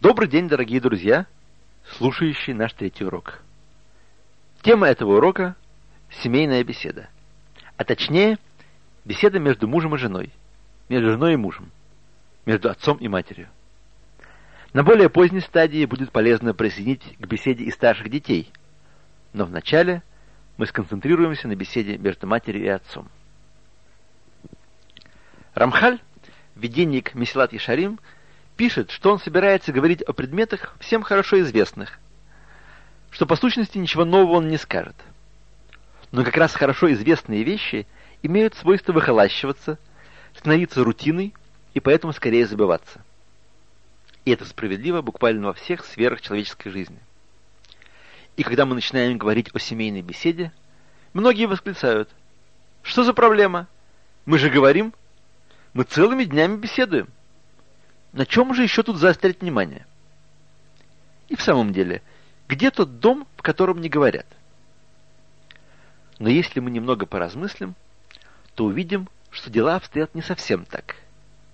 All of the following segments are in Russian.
Добрый день, дорогие друзья, слушающие наш третий урок. Тема этого урока – семейная беседа. А точнее, беседа между мужем и женой, между женой и мужем, между отцом и матерью. На более поздней стадии будет полезно присоединить к беседе и старших детей, но вначале мы сконцентрируемся на беседе между матерью и отцом. Рамхаль, виденник Месилат Ишарим – пишет, что он собирается говорить о предметах всем хорошо известных, что по сущности ничего нового он не скажет. Но как раз хорошо известные вещи имеют свойство выхолащиваться, становиться рутиной и поэтому скорее забываться. И это справедливо буквально во всех сферах человеческой жизни. И когда мы начинаем говорить о семейной беседе, многие восклицают, что за проблема? Мы же говорим, мы целыми днями беседуем. На чем же еще тут заострять внимание? И в самом деле, где тот дом, в котором не говорят? Но если мы немного поразмыслим, то увидим, что дела обстоят не совсем так.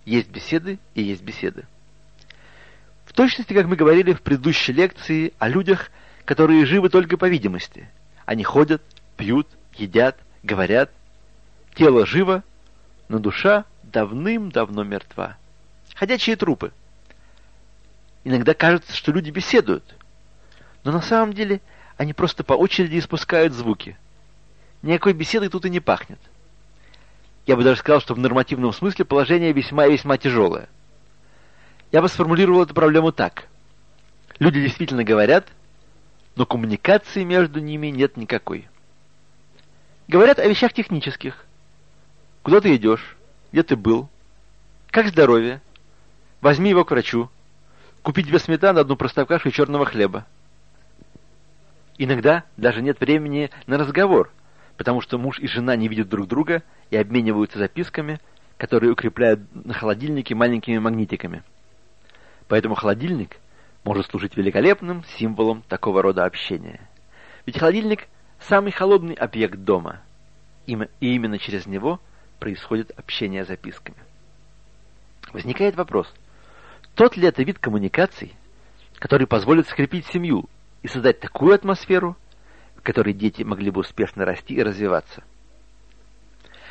Есть беседы и есть беседы. В точности, как мы говорили в предыдущей лекции о людях, которые живы только по видимости. Они ходят, пьют, едят, говорят. Тело живо, но душа давным-давно мертва ходячие трупы. Иногда кажется, что люди беседуют, но на самом деле они просто по очереди испускают звуки. Никакой беседой тут и не пахнет. Я бы даже сказал, что в нормативном смысле положение весьма и весьма тяжелое. Я бы сформулировал эту проблему так. Люди действительно говорят, но коммуникации между ними нет никакой. Говорят о вещах технических. Куда ты идешь? Где ты был? Как здоровье? Возьми его к врачу. Купи тебе сметану, одну простоквашу и черного хлеба. Иногда даже нет времени на разговор, потому что муж и жена не видят друг друга и обмениваются записками, которые укрепляют на холодильнике маленькими магнитиками. Поэтому холодильник может служить великолепным символом такого рода общения. Ведь холодильник – самый холодный объект дома, и именно через него происходит общение записками. Возникает вопрос – тот ли это вид коммуникаций, который позволит скрепить семью и создать такую атмосферу, в которой дети могли бы успешно расти и развиваться?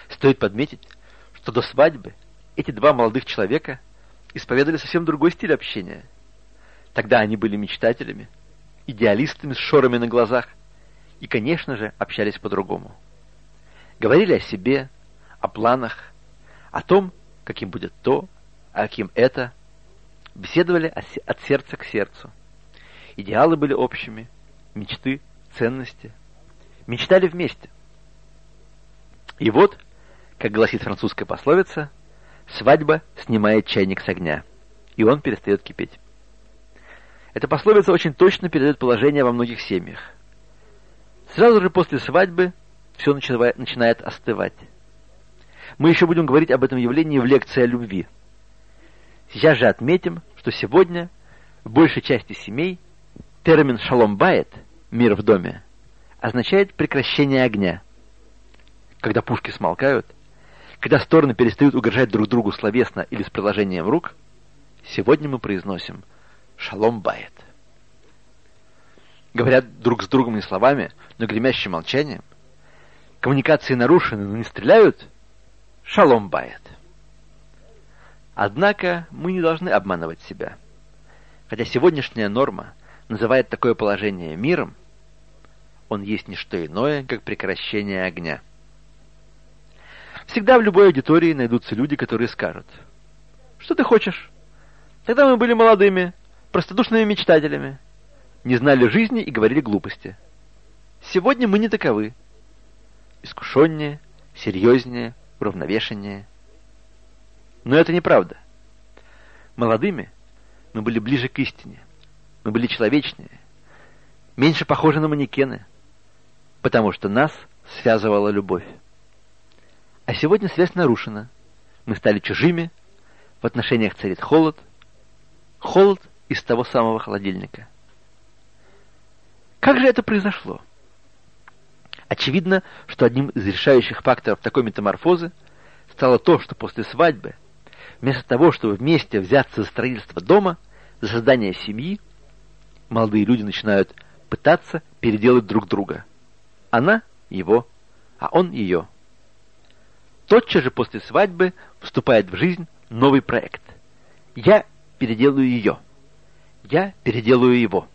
Стоит подметить, что до свадьбы эти два молодых человека исповедовали совсем другой стиль общения. Тогда они были мечтателями, идеалистами с шорами на глазах и, конечно же, общались по-другому. Говорили о себе, о планах, о том, каким будет то, а каким это – беседовали от сердца к сердцу. Идеалы были общими, мечты, ценности. Мечтали вместе. И вот, как гласит французская пословица, свадьба снимает чайник с огня, и он перестает кипеть. Эта пословица очень точно передает положение во многих семьях. Сразу же после свадьбы все начинает остывать. Мы еще будем говорить об этом явлении в лекции о любви – Сейчас же отметим, что сегодня в большей части семей термин «шалом бает» — «мир в доме» означает прекращение огня. Когда пушки смолкают, когда стороны перестают угрожать друг другу словесно или с приложением рук, сегодня мы произносим «шалом бает». Говорят друг с другом не словами, но гремящим молчанием. Коммуникации нарушены, но не стреляют. Шалом бает. Однако мы не должны обманывать себя. Хотя сегодняшняя норма называет такое положение миром, он есть не что иное, как прекращение огня. Всегда в любой аудитории найдутся люди, которые скажут, «Что ты хочешь? Тогда мы были молодыми, простодушными мечтателями, не знали жизни и говорили глупости. Сегодня мы не таковы. Искушеннее, серьезнее, уравновешеннее. Но это неправда. Молодыми мы были ближе к истине. Мы были человечнее, меньше похожи на манекены, потому что нас связывала любовь. А сегодня связь нарушена. Мы стали чужими, в отношениях царит холод. Холод из того самого холодильника. Как же это произошло? Очевидно, что одним из решающих факторов такой метаморфозы стало то, что после свадьбы Вместо того, чтобы вместе взяться за строительство дома, за создание семьи молодые люди начинают пытаться переделать друг друга. Она его, а он ее. Тотчас же после свадьбы вступает в жизнь новый проект. Я переделаю ее. Я переделаю его.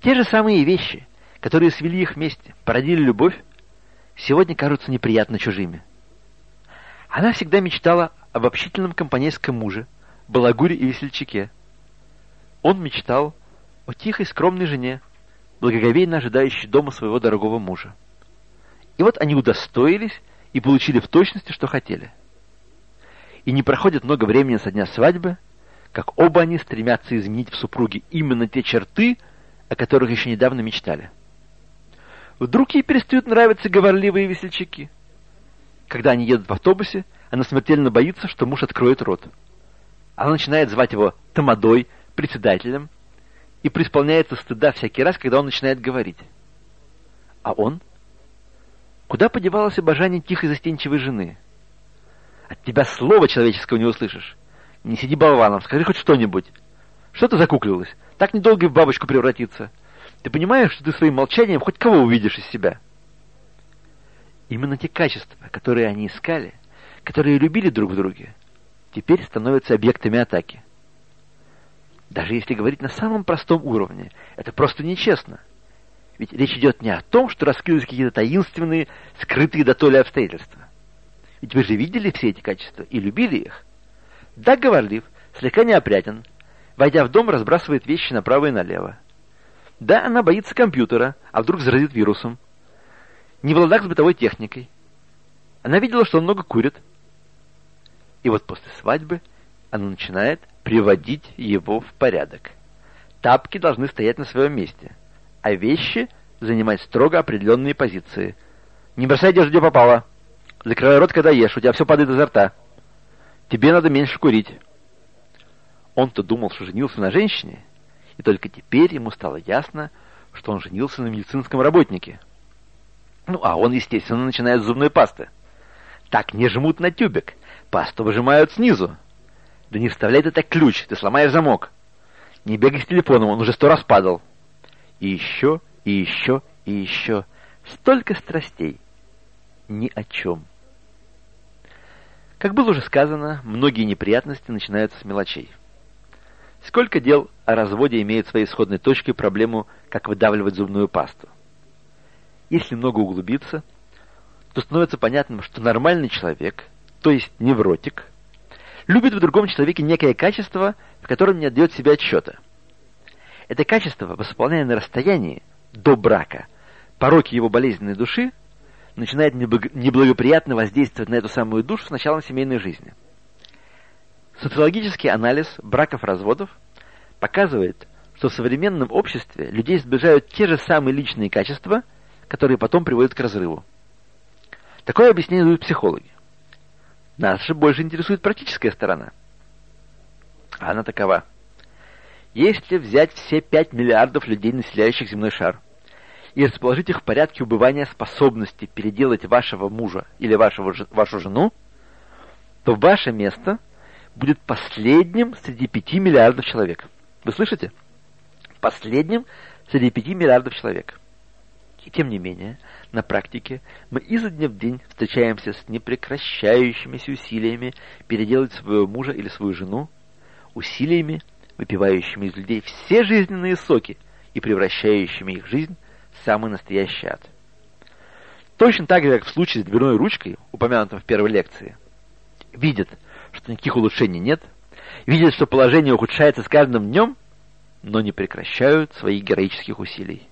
Те же самые вещи, которые свели их вместе, породили любовь, сегодня кажутся неприятно чужими. Она всегда мечтала об общительном компанейском муже, балагуре и весельчаке. Он мечтал о тихой скромной жене, благоговейно ожидающей дома своего дорогого мужа. И вот они удостоились и получили в точности, что хотели. И не проходит много времени со дня свадьбы, как оба они стремятся изменить в супруге именно те черты, о которых еще недавно мечтали. Вдруг ей перестают нравиться говорливые весельчаки. Когда они едут в автобусе, она смертельно боится, что муж откроет рот. Она начинает звать его Тамадой, председателем, и преисполняется стыда всякий раз, когда он начинает говорить. А он? Куда подевалось обожание тихой застенчивой жены? От тебя слова человеческого не услышишь. Не сиди болваном, скажи хоть что-нибудь. Что ты закуклилась? Так недолго и в бабочку превратиться. Ты понимаешь, что ты своим молчанием хоть кого увидишь из себя? Именно те качества, которые они искали, которые любили друг в друге, теперь становятся объектами атаки. Даже если говорить на самом простом уровне, это просто нечестно. Ведь речь идет не о том, что раскрылись какие-то таинственные, скрытые до толи обстоятельства. Ведь вы же видели все эти качества и любили их. Да, говорлив, слегка неопрятен, войдя в дом, разбрасывает вещи направо и налево. Да, она боится компьютера, а вдруг заразит вирусом. Не в ладах с бытовой техникой. Она видела, что он много курит. И вот после свадьбы она начинает приводить его в порядок. Тапки должны стоять на своем месте, а вещи занимать строго определенные позиции. Не бросай одежду, где попало. Закрывай рот, когда ешь, у тебя все падает изо рта. Тебе надо меньше курить. Он-то думал, что женился на женщине, и только теперь ему стало ясно, что он женился на медицинском работнике. Ну, а он, естественно, начинает с зубной пасты. Так не жмут на тюбик, пасту выжимают снизу. Да не вставляй так ключ, ты сломаешь замок. Не бегай с телефоном, он уже сто раз падал. И еще, и еще, и еще. Столько страстей. Ни о чем. Как было уже сказано, многие неприятности начинаются с мелочей. Сколько дел о разводе имеют своей исходной точкой проблему, как выдавливать зубную пасту. Если много углубиться, то становится понятным, что нормальный человек, то есть невротик, любит в другом человеке некое качество, в котором не отдает себе отсчета. Это качество, восполняя на расстоянии, до брака, пороки его болезненной души, начинает неблагоприятно воздействовать на эту самую душу с началом семейной жизни. Социологический анализ браков-разводов показывает, что в современном обществе людей сближают те же самые личные качества, которые потом приводят к разрыву. Такое объяснение дают психологи. Нас же больше интересует практическая сторона. Она такова. Если взять все 5 миллиардов людей, населяющих земной шар, и расположить их в порядке убывания способности переделать вашего мужа или вашего, вашу жену, то ваше место будет последним среди 5 миллиардов человек. Вы слышите? Последним среди 5 миллиардов человек. И тем не менее, на практике мы изо дня в день встречаемся с непрекращающимися усилиями переделать своего мужа или свою жену, усилиями, выпивающими из людей все жизненные соки и превращающими их жизнь в самый настоящий ад. Точно так же, как в случае с дверной ручкой, упомянутым в первой лекции, видят, что никаких улучшений нет, видят, что положение ухудшается с каждым днем, но не прекращают своих героических усилий.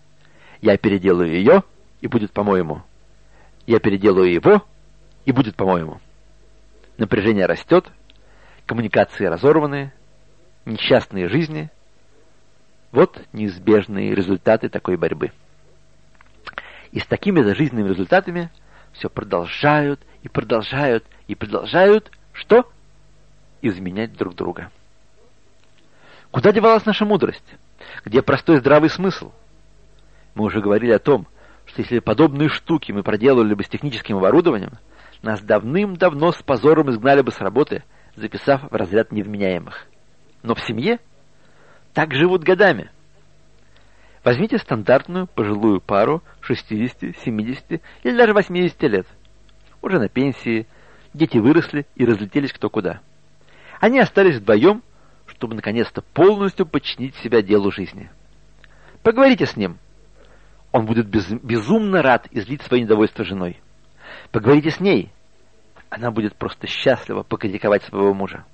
Я переделаю ее, и будет по-моему. Я переделаю его, и будет по-моему. Напряжение растет, коммуникации разорваны, несчастные жизни. Вот неизбежные результаты такой борьбы. И с такими же жизненными результатами все продолжают и продолжают и продолжают что? Изменять друг друга. Куда девалась наша мудрость? Где простой здравый смысл? Мы уже говорили о том, что если подобные штуки мы проделывали бы с техническим оборудованием, нас давным-давно с позором изгнали бы с работы, записав в разряд невменяемых. Но в семье Так живут годами. Возьмите стандартную пожилую пару 60, 70 или даже 80 лет. Уже на пенсии, дети выросли и разлетелись кто куда. Они остались вдвоем, чтобы наконец-то полностью подчинить себя делу жизни. Поговорите с ним. Он будет без, безумно рад излить свое недовольство женой. Поговорите с ней. Она будет просто счастлива покритиковать своего мужа.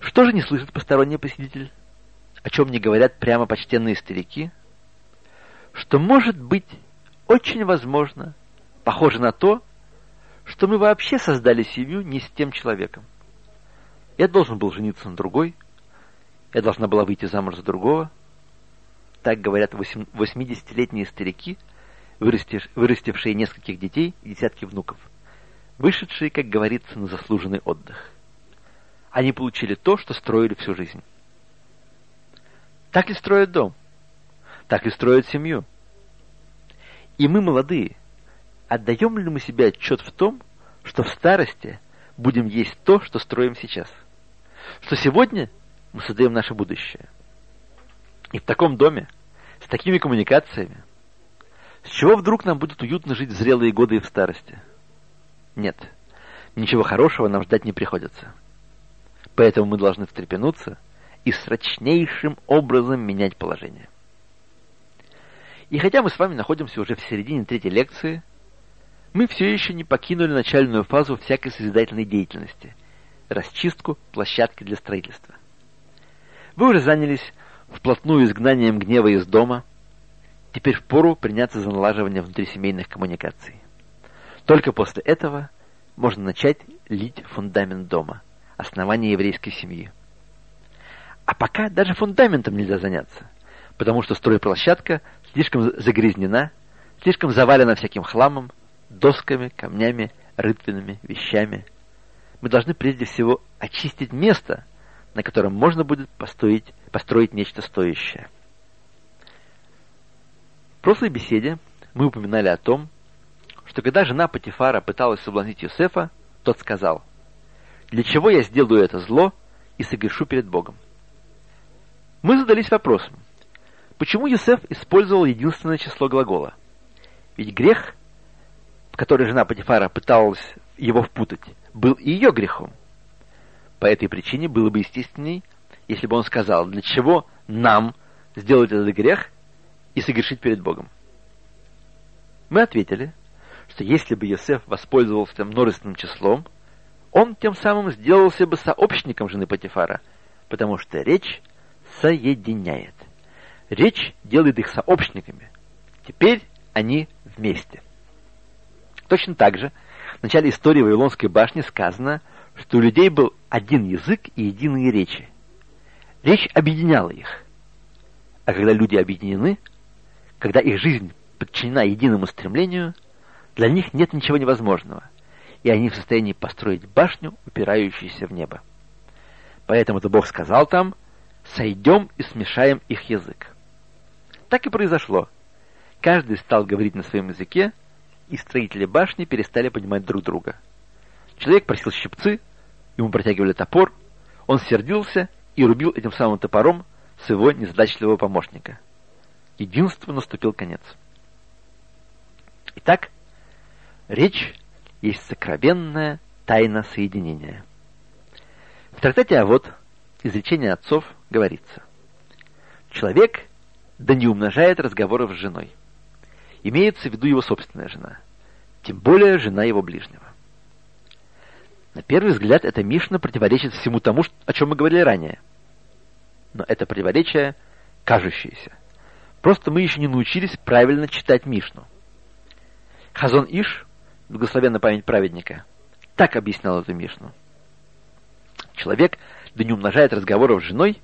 Что же не слышит посторонний посетитель? О чем не говорят прямо почтенные старики? Что может быть, очень возможно, похоже на то, что мы вообще создали семью не с тем человеком. Я должен был жениться на другой, я должна была выйти замуж за другого. Так говорят 80-летние старики, вырастившие нескольких детей и десятки внуков, вышедшие, как говорится, на заслуженный отдых. Они получили то, что строили всю жизнь. Так и строят дом. Так и строят семью. И мы, молодые, отдаем ли мы себе отчет в том, что в старости будем есть то, что строим сейчас? Что сегодня мы создаем наше будущее? И в таком доме, с такими коммуникациями, с чего вдруг нам будет уютно жить в зрелые годы и в старости? Нет, ничего хорошего нам ждать не приходится. Поэтому мы должны встрепенуться и срочнейшим образом менять положение. И хотя мы с вами находимся уже в середине третьей лекции, мы все еще не покинули начальную фазу всякой созидательной деятельности – расчистку площадки для строительства. Вы уже занялись вплотную изгнанием гнева из дома, теперь впору приняться за налаживание внутрисемейных коммуникаций. Только после этого можно начать лить фундамент дома – основания еврейской семьи. А пока даже фундаментом нельзя заняться, потому что стройплощадка слишком загрязнена, слишком завалена всяким хламом, досками, камнями, рытвинами, вещами. Мы должны прежде всего очистить место, на котором можно будет построить, построить нечто стоящее. В прошлой беседе мы упоминали о том, что когда жена Патифара пыталась соблазнить Юсефа, тот сказал – для чего я сделаю это зло и согрешу перед Богом? Мы задались вопросом, почему Юсеф использовал единственное число глагола? Ведь грех, в который жена Патифара пыталась его впутать, был и ее грехом. По этой причине было бы естественней, если бы он сказал, для чего нам сделать этот грех и согрешить перед Богом. Мы ответили, что если бы Йосеф воспользовался множественным числом, он тем самым сделался бы сообщником жены Патифара, потому что речь соединяет. Речь делает их сообщниками. Теперь они вместе. Точно так же в начале истории Вавилонской башни сказано, что у людей был один язык и единые речи. Речь объединяла их. А когда люди объединены, когда их жизнь подчинена единому стремлению, для них нет ничего невозможного и они в состоянии построить башню, упирающуюся в небо. Поэтому-то Бог сказал там, «Сойдем и смешаем их язык». Так и произошло. Каждый стал говорить на своем языке, и строители башни перестали понимать друг друга. Человек просил щипцы, ему протягивали топор, он сердился и рубил этим самым топором своего незадачливого помощника. Единству наступил конец. Итак, речь есть сокровенная тайна соединения. В трактате «А вот» изречение отцов говорится «Человек да не умножает разговоров с женой. Имеется в виду его собственная жена, тем более жена его ближнего». На первый взгляд эта Мишна противоречит всему тому, о чем мы говорили ранее. Но это противоречие кажущееся. Просто мы еще не научились правильно читать Мишну. Хазон Иш благословенна память праведника, так объяснял эту Мишну. Человек, да не умножает разговоров с женой,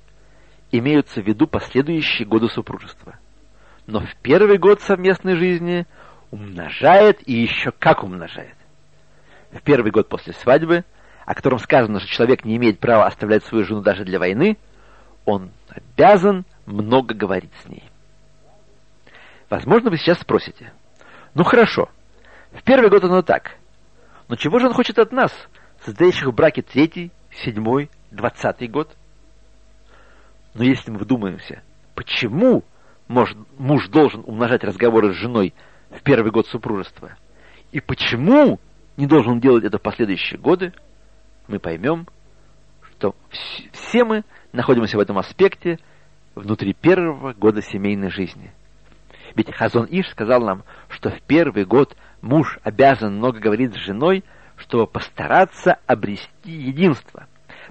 имеются в виду последующие годы супружества. Но в первый год совместной жизни умножает и еще как умножает. В первый год после свадьбы, о котором сказано, что человек не имеет права оставлять свою жену даже для войны, он обязан много говорить с ней. Возможно, вы сейчас спросите, ну хорошо, в первый год оно так. Но чего же он хочет от нас, состоящих в браке третий, седьмой, двадцатый год? Но если мы вдумаемся, почему муж должен умножать разговоры с женой в первый год супружества, и почему не должен делать это в последующие годы, мы поймем, что все мы находимся в этом аспекте внутри первого года семейной жизни. Ведь Хазон Иш сказал нам, что в первый год муж обязан много говорить с женой, чтобы постараться обрести единство,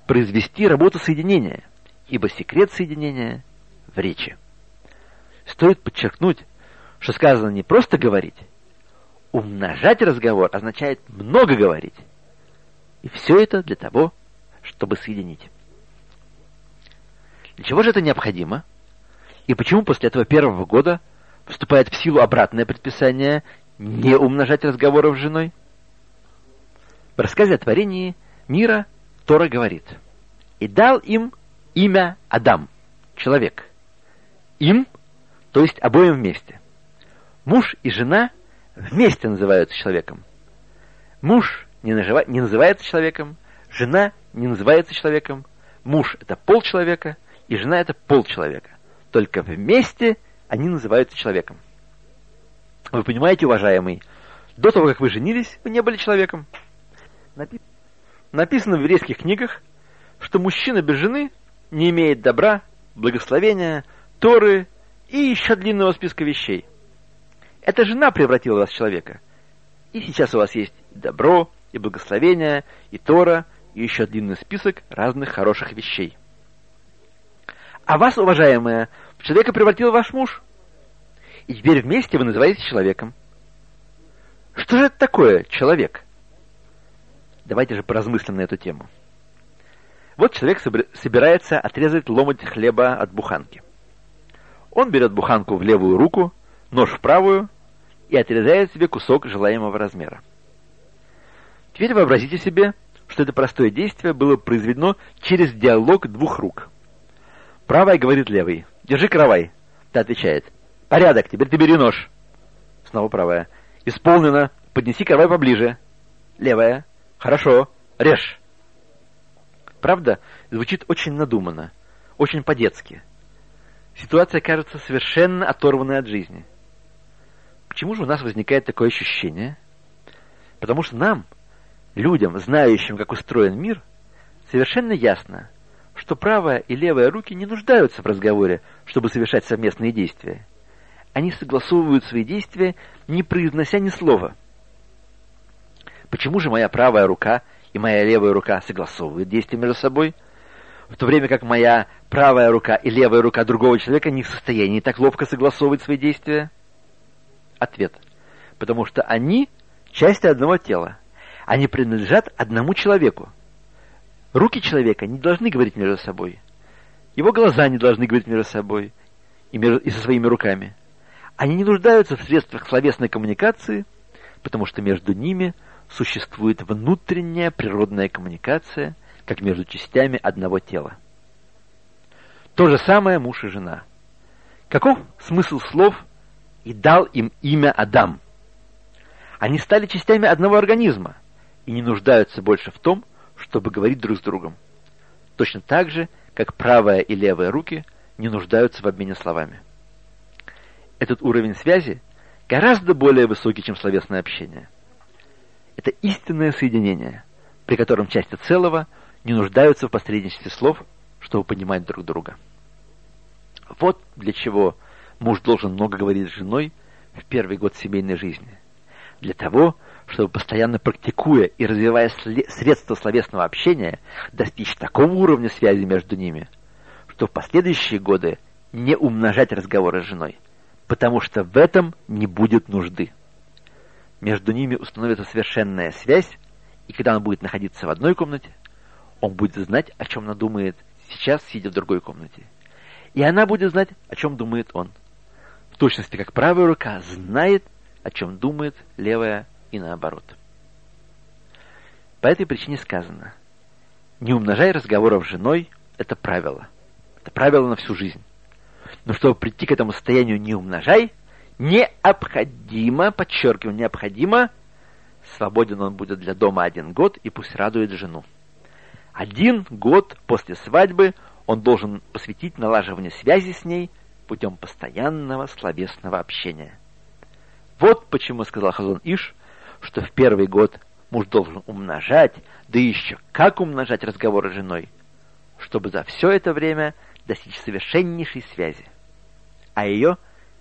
произвести работу соединения, ибо секрет соединения в речи. Стоит подчеркнуть, что сказано не просто говорить, умножать разговор означает много говорить. И все это для того, чтобы соединить. Для чего же это необходимо? И почему после этого первого года вступает в силу обратное предписание не умножать разговоров с женой? В рассказе о творении мира Тора говорит, «И дал им имя Адам, человек. Им, то есть обоим вместе. Муж и жена вместе называются человеком. Муж не, нажива, не называется человеком, жена не называется человеком, муж — это пол человека, и жена — это пол человека. Только вместе они называются человеком. Вы понимаете, уважаемый, до того, как вы женились, вы не были человеком. Написано в еврейских книгах, что мужчина без жены не имеет добра, благословения, Торы и еще длинного списка вещей. Эта жена превратила вас в человека. И сейчас у вас есть добро, и благословение, и Тора, и еще длинный список разных хороших вещей. А вас, уважаемая, в человека превратил ваш муж. И теперь вместе вы называетесь человеком. Что же это такое человек? Давайте же поразмыслим на эту тему. Вот человек собирается отрезать ломоть хлеба от буханки. Он берет буханку в левую руку, нож в правую и отрезает себе кусок желаемого размера. Теперь вообразите себе, что это простое действие было произведено через диалог двух рук. Правая говорит левой «Держи каравай». Та отвечает «Порядок, теперь ты бери нож». Снова правая «Исполнено, поднеси каравай поближе». Левая «Хорошо, режь». Правда, звучит очень надуманно, очень по-детски. Ситуация кажется совершенно оторванной от жизни. Почему же у нас возникает такое ощущение? Потому что нам, людям, знающим, как устроен мир, совершенно ясно, что правая и левая руки не нуждаются в разговоре, чтобы совершать совместные действия. Они согласовывают свои действия, не произнося ни слова. Почему же моя правая рука – и моя левая рука согласовывают действия между собой, в то время как моя правая рука и левая рука другого человека не в состоянии так ловко согласовывать свои действия? Ответ. Потому что они части одного тела. Они принадлежат одному человеку. Руки человека не должны говорить между собой. Его глаза не должны говорить между собой и, между, и со своими руками. Они не нуждаются в средствах словесной коммуникации, потому что между ними – существует внутренняя природная коммуникация, как между частями одного тела. То же самое муж и жена. Каков смысл слов «и дал им имя Адам»? Они стали частями одного организма и не нуждаются больше в том, чтобы говорить друг с другом. Точно так же, как правая и левая руки не нуждаются в обмене словами. Этот уровень связи гораздо более высокий, чем словесное общение – это истинное соединение, при котором части целого не нуждаются в посредничестве слов, чтобы понимать друг друга. Вот для чего муж должен много говорить с женой в первый год семейной жизни. Для того, чтобы постоянно практикуя и развивая средства словесного общения, достичь такого уровня связи между ними, что в последующие годы не умножать разговоры с женой, потому что в этом не будет нужды между ними установится совершенная связь, и когда он будет находиться в одной комнате, он будет знать, о чем она думает сейчас, сидя в другой комнате. И она будет знать, о чем думает он. Точности, как правая рука знает, о чем думает левая и наоборот. По этой причине сказано, не умножай разговоров с женой, это правило. Это правило на всю жизнь. Но чтобы прийти к этому состоянию не умножай, Необходимо, подчеркиваю, необходимо, свободен он будет для дома один год и пусть радует жену. Один год после свадьбы он должен посвятить налаживанию связи с ней путем постоянного словесного общения. Вот почему сказал Хазон Иш, что в первый год муж должен умножать, да еще как умножать разговоры с женой, чтобы за все это время достичь совершеннейшей связи. А ее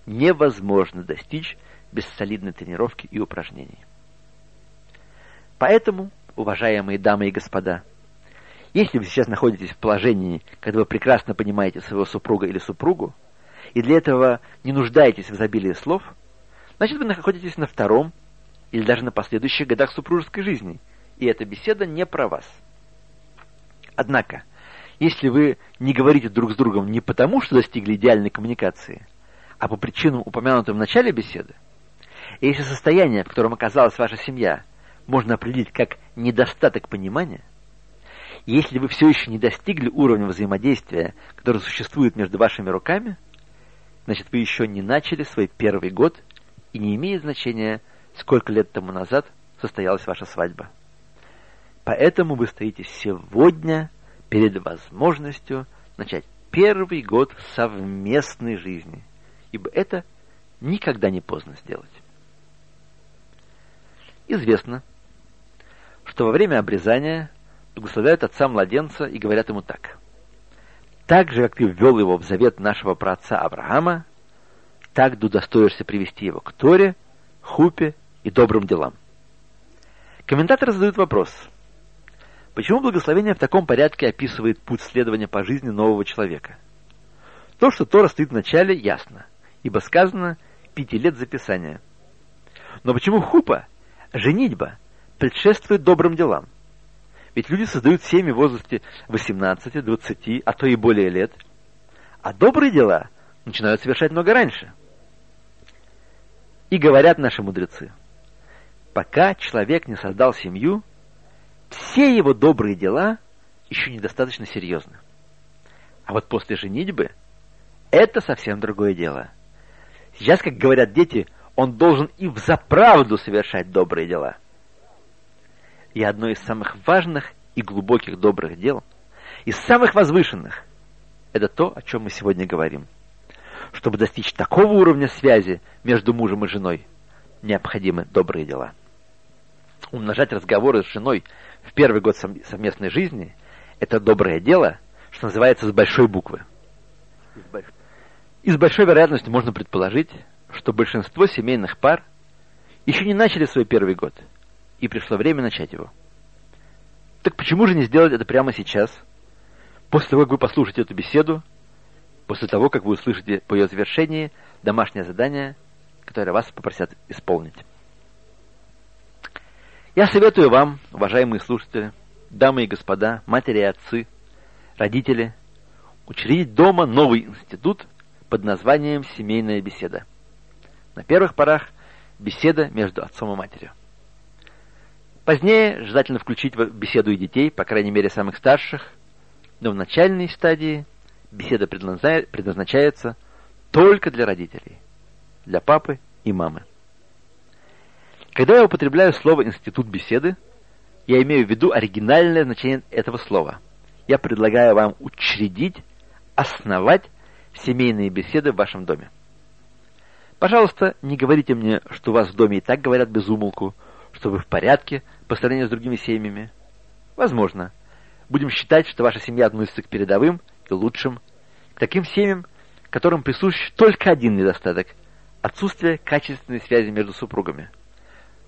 невозможно достичь без солидной тренировки и упражнений. Поэтому, уважаемые дамы и господа, если вы сейчас находитесь в положении, когда вы прекрасно понимаете своего супруга или супругу, и для этого не нуждаетесь в изобилии слов, значит вы находитесь на втором или даже на последующих годах супружеской жизни, и эта беседа не про вас. Однако, если вы не говорите друг с другом не потому, что достигли идеальной коммуникации, а по причинам, упомянутым в начале беседы, и если состояние, в котором оказалась ваша семья, можно определить как недостаток понимания – если вы все еще не достигли уровня взаимодействия, который существует между вашими руками, значит, вы еще не начали свой первый год, и не имеет значения, сколько лет тому назад состоялась ваша свадьба. Поэтому вы стоите сегодня перед возможностью начать первый год совместной жизни, ибо это никогда не поздно сделать. Известно, что во время обрезания благословляют отца младенца и говорят ему так. «Так же, как ты ввел его в завет нашего праотца Авраама, так ты удостоишься привести его к Торе, Хупе и добрым делам». Комментаторы задают вопрос. Почему благословение в таком порядке описывает путь следования по жизни нового человека? То, что Тора стоит в начале, ясно, ибо сказано «пяти лет записания». Но почему хупа, женитьба, предшествует добрым делам? Ведь люди создают семьи в возрасте 18, 20, а то и более лет. А добрые дела начинают совершать много раньше. И говорят наши мудрецы, пока человек не создал семью, все его добрые дела еще недостаточно серьезны. А вот после женитьбы это совсем другое дело. Сейчас, как говорят дети, он должен и в заправду совершать добрые дела – и одно из самых важных и глубоких добрых дел, из самых возвышенных, это то, о чем мы сегодня говорим. Чтобы достичь такого уровня связи между мужем и женой, необходимы добрые дела. Умножать разговоры с женой в первый год совместной жизни – это доброе дело, что называется, с большой буквы. И с большой вероятностью можно предположить, что большинство семейных пар еще не начали свой первый год – и пришло время начать его. Так почему же не сделать это прямо сейчас? После того, как вы послушаете эту беседу, после того, как вы услышите по ее завершении домашнее задание, которое вас попросят исполнить. Я советую вам, уважаемые слушатели, дамы и господа, матери и отцы, родители, учредить дома новый институт под названием «Семейная беседа». На первых порах беседа между отцом и матерью. Позднее желательно включить в беседу и детей, по крайней мере самых старших, но в начальной стадии беседа предназначается только для родителей, для папы и мамы. Когда я употребляю слово «институт беседы», я имею в виду оригинальное значение этого слова. Я предлагаю вам учредить, основать семейные беседы в вашем доме. Пожалуйста, не говорите мне, что у вас в доме и так говорят без умолку, что вы в порядке по сравнению с другими семьями? Возможно. Будем считать, что ваша семья относится к передовым и лучшим, к таким семьям, которым присущ только один недостаток – отсутствие качественной связи между супругами.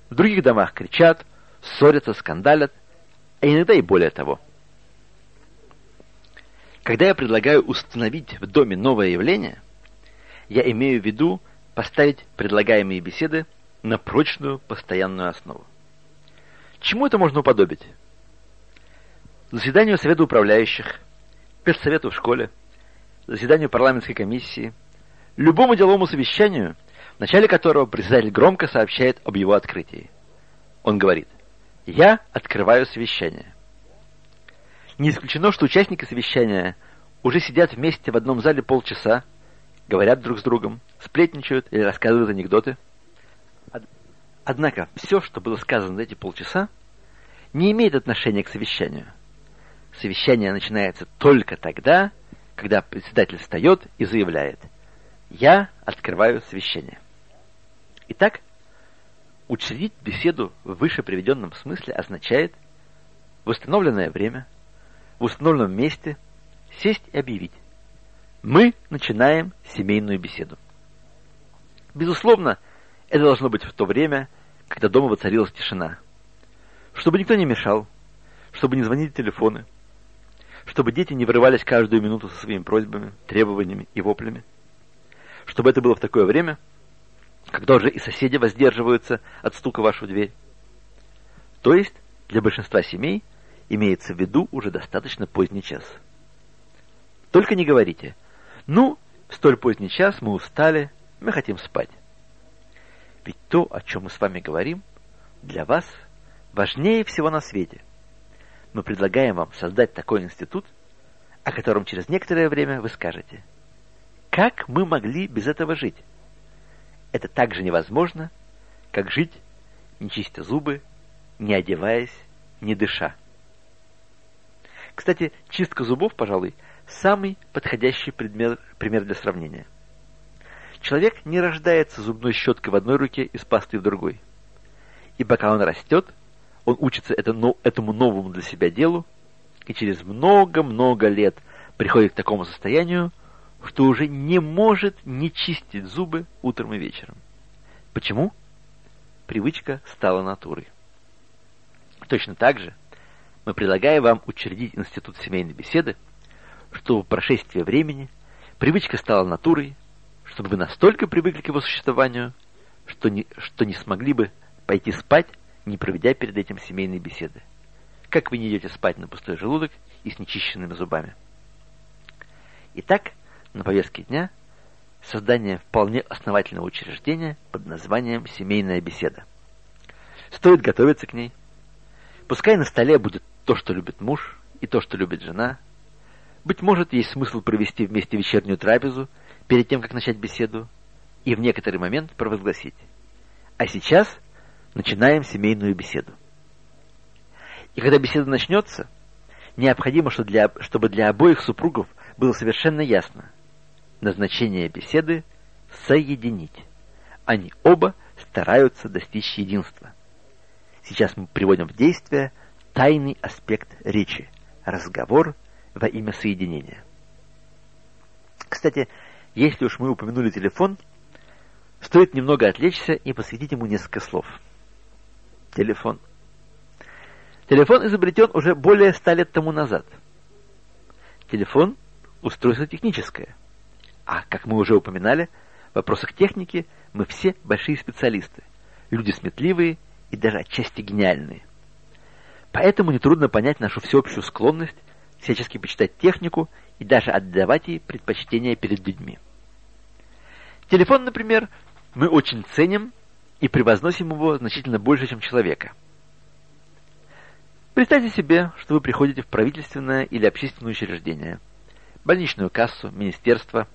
В других домах кричат, ссорятся, скандалят, а иногда и более того. Когда я предлагаю установить в доме новое явление, я имею в виду поставить предлагаемые беседы на прочную постоянную основу. Чему это можно уподобить? Заседанию Совета управляющих, педсовету в школе, заседанию парламентской комиссии, любому деловому совещанию, в начале которого председатель громко сообщает об его открытии. Он говорит, я открываю совещание. Не исключено, что участники совещания уже сидят вместе в одном зале полчаса, говорят друг с другом, сплетничают или рассказывают анекдоты – Однако все, что было сказано за эти полчаса, не имеет отношения к совещанию. Совещание начинается только тогда, когда председатель встает и заявляет «Я открываю совещание». Итак, учредить беседу в выше приведенном смысле означает в установленное время, в установленном месте сесть и объявить «Мы начинаем семейную беседу». Безусловно, это должно быть в то время, когда дома воцарилась тишина. Чтобы никто не мешал, чтобы не звонили телефоны, чтобы дети не вырывались каждую минуту со своими просьбами, требованиями и воплями. Чтобы это было в такое время, когда уже и соседи воздерживаются от стука в вашу дверь. То есть, для большинства семей имеется в виду уже достаточно поздний час. Только не говорите, ну, в столь поздний час мы устали, мы хотим спать. Ведь то, о чем мы с вами говорим, для вас важнее всего на свете – мы предлагаем вам создать такой институт, о котором через некоторое время вы скажете, как мы могли без этого жить? Это так же невозможно, как жить, не чистя зубы, не одеваясь, не дыша. Кстати, чистка зубов, пожалуй, самый подходящий предмет, пример для сравнения. Человек не рождается зубной щеткой в одной руке и с пастой в другой. И пока он растет, он учится этому новому для себя делу, и через много-много лет приходит к такому состоянию, что уже не может не чистить зубы утром и вечером. Почему? Привычка стала натурой. Точно так же мы предлагаем вам учредить институт семейной беседы, чтобы в прошествии времени привычка стала натурой, чтобы вы настолько привыкли к его существованию, что не, что не смогли бы пойти спать не проведя перед этим семейной беседы. Как вы не идете спать на пустой желудок и с нечищенными зубами? Итак, на повестке дня создание вполне основательного учреждения под названием «Семейная беседа». Стоит готовиться к ней. Пускай на столе будет то, что любит муж, и то, что любит жена. Быть может, есть смысл провести вместе вечернюю трапезу перед тем, как начать беседу, и в некоторый момент провозгласить. А сейчас начинаем семейную беседу. И когда беседа начнется, необходимо, чтобы для, чтобы для обоих супругов было совершенно ясно. Назначение беседы – соединить. Они оба стараются достичь единства. Сейчас мы приводим в действие тайный аспект речи – разговор во имя соединения. Кстати, если уж мы упомянули телефон, стоит немного отвлечься и посвятить ему несколько слов – телефон. Телефон изобретен уже более ста лет тому назад. Телефон – устройство техническое. А, как мы уже упоминали, в вопросах техники мы все большие специалисты, люди сметливые и даже отчасти гениальные. Поэтому нетрудно понять нашу всеобщую склонность всячески почитать технику и даже отдавать ей предпочтение перед людьми. Телефон, например, мы очень ценим и превозносим его значительно больше, чем человека. Представьте себе, что вы приходите в правительственное или общественное учреждение, больничную кассу, министерство,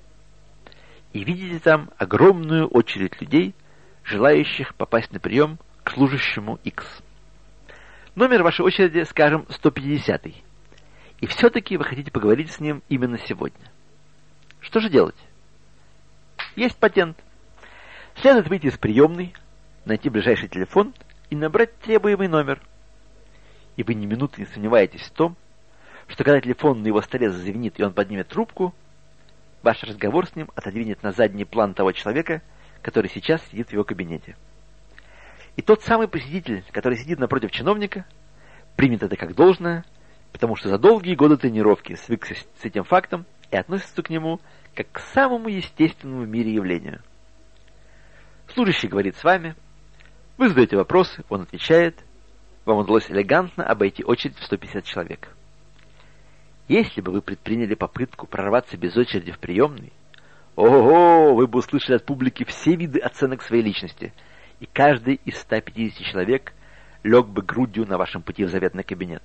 и видите там огромную очередь людей, желающих попасть на прием к служащему X. Номер вашей очереди, скажем, 150 -й. И все-таки вы хотите поговорить с ним именно сегодня. Что же делать? Есть патент. Следует выйти из приемной, найти ближайший телефон и набрать требуемый номер. И вы ни минуты не сомневаетесь в том, что когда телефон на его столе зазвенит и он поднимет трубку, ваш разговор с ним отодвинет на задний план того человека, который сейчас сидит в его кабинете. И тот самый посетитель, который сидит напротив чиновника, примет это как должное, потому что за долгие годы тренировки свыкся с этим фактом и относится к нему как к самому естественному в мире явлению. Служащий говорит с вами, вы задаете вопросы, он отвечает. Вам удалось элегантно обойти очередь в 150 человек. Если бы вы предприняли попытку прорваться без очереди в приемный, ого, вы бы услышали от публики все виды оценок своей личности, и каждый из 150 человек лег бы грудью на вашем пути в заветный кабинет.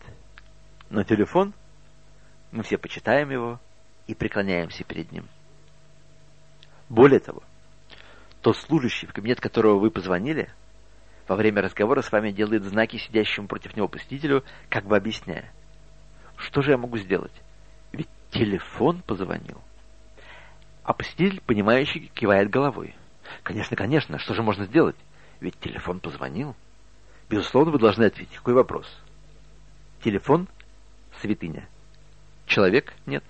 Но телефон, мы все почитаем его и преклоняемся перед ним. Более того, тот служащий, в кабинет которого вы позвонили, во время разговора с вами делает знаки сидящему против него посетителю, как бы объясняя. Что же я могу сделать? Ведь Телефон позвонил. А посетитель, понимающий, кивает головой. Конечно, конечно, что же можно сделать? Ведь телефон позвонил. Безусловно, вы должны ответить. Какой вопрос? Телефон — святыня. Человек — нет.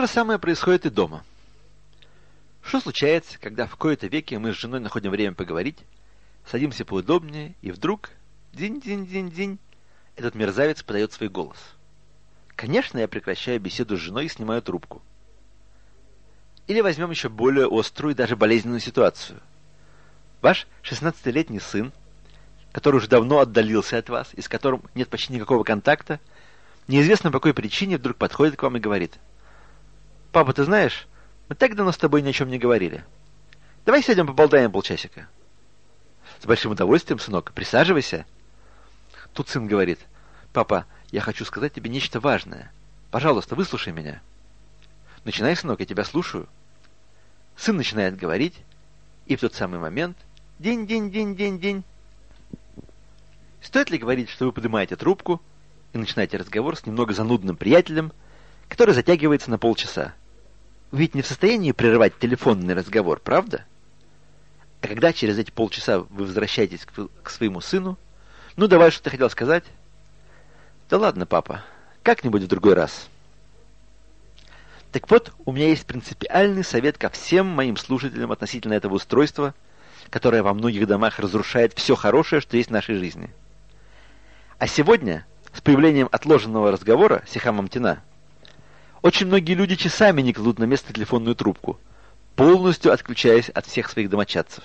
Же самое происходит и дома. Что случается, когда в кои-то веке мы с женой находим время поговорить, садимся поудобнее, и вдруг, динь-динь-динь-динь, этот мерзавец подает свой голос. Конечно, я прекращаю беседу с женой и снимаю трубку. Или возьмем еще более острую и даже болезненную ситуацию. Ваш 16-летний сын, который уже давно отдалился от вас и с которым нет почти никакого контакта, неизвестно по какой причине вдруг подходит к вам и говорит – Папа, ты знаешь, мы так давно с тобой ни о чем не говорили. Давай сядем поболтаем полчасика. С большим удовольствием, сынок. Присаживайся. Тут сын говорит, папа, я хочу сказать тебе нечто важное. Пожалуйста, выслушай меня. Начинай, сынок, я тебя слушаю. Сын начинает говорить, и в тот самый момент день, день, день, день, день. Стоит ли говорить, что вы поднимаете трубку и начинаете разговор с немного занудным приятелем, который затягивается на полчаса? Ведь не в состоянии прерывать телефонный разговор, правда? А когда через эти полчаса вы возвращаетесь к, к своему сыну, ну давай, что ты хотел сказать? Да ладно, папа, как-нибудь в другой раз. Так вот, у меня есть принципиальный совет ко всем моим слушателям относительно этого устройства, которое во многих домах разрушает все хорошее, что есть в нашей жизни. А сегодня, с появлением отложенного разговора Сихамом Тина, очень многие люди часами не кладут на место телефонную трубку, полностью отключаясь от всех своих домочадцев.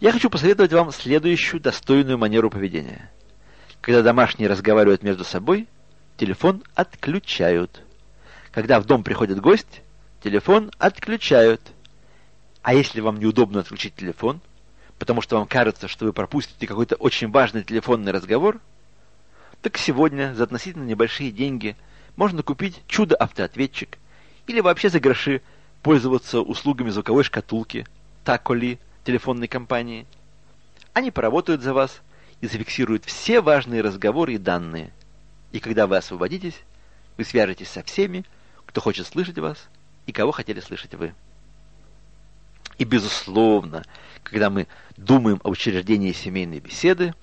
Я хочу посоветовать вам следующую достойную манеру поведения. Когда домашние разговаривают между собой, телефон отключают. Когда в дом приходит гость, телефон отключают. А если вам неудобно отключить телефон, потому что вам кажется, что вы пропустите какой-то очень важный телефонный разговор, так сегодня за относительно небольшие деньги – можно купить чудо-автоответчик или вообще за гроши пользоваться услугами звуковой шкатулки, Таколи, телефонной компании. Они поработают за вас и зафиксируют все важные разговоры и данные. И когда вы освободитесь, вы свяжетесь со всеми, кто хочет слышать вас и кого хотели слышать вы. И, безусловно, когда мы думаем о учреждении семейной беседы,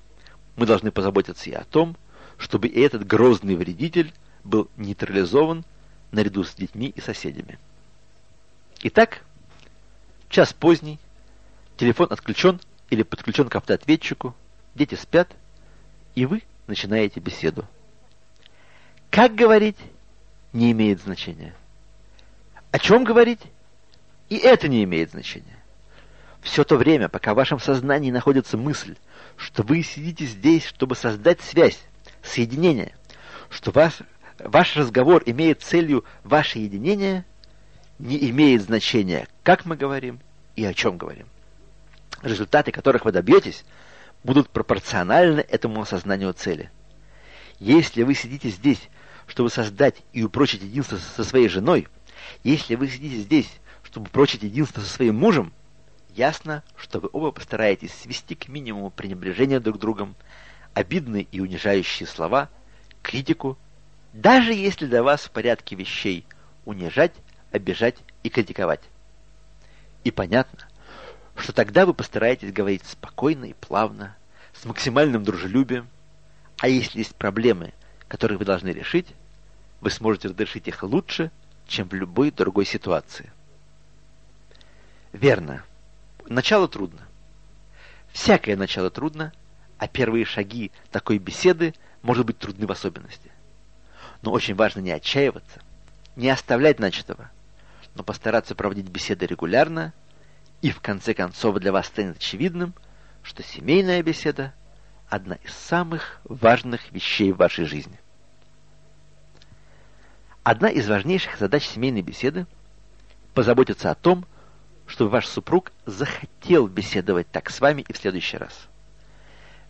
мы должны позаботиться и о том, чтобы этот грозный вредитель был нейтрализован наряду с детьми и соседями. Итак, час поздний, телефон отключен или подключен к автоответчику, дети спят, и вы начинаете беседу. Как говорить, не имеет значения. О чем говорить, и это не имеет значения. Все то время, пока в вашем сознании находится мысль, что вы сидите здесь, чтобы создать связь, соединение, что ваш ваш разговор имеет целью ваше единение, не имеет значения, как мы говорим и о чем говорим. Результаты, которых вы добьетесь, будут пропорциональны этому осознанию цели. Если вы сидите здесь, чтобы создать и упрочить единство со своей женой, если вы сидите здесь, чтобы упрочить единство со своим мужем, ясно, что вы оба постараетесь свести к минимуму пренебрежения друг другом, обидные и унижающие слова, критику даже если для вас в порядке вещей унижать, обижать и критиковать. И понятно, что тогда вы постараетесь говорить спокойно и плавно, с максимальным дружелюбием, а если есть проблемы, которые вы должны решить, вы сможете разрешить их лучше, чем в любой другой ситуации. Верно. Начало трудно. Всякое начало трудно, а первые шаги такой беседы может быть трудны в особенности. Но очень важно не отчаиваться, не оставлять начатого, но постараться проводить беседы регулярно, и в конце концов для вас станет очевидным, что семейная беседа – одна из самых важных вещей в вашей жизни. Одна из важнейших задач семейной беседы – позаботиться о том, чтобы ваш супруг захотел беседовать так с вами и в следующий раз.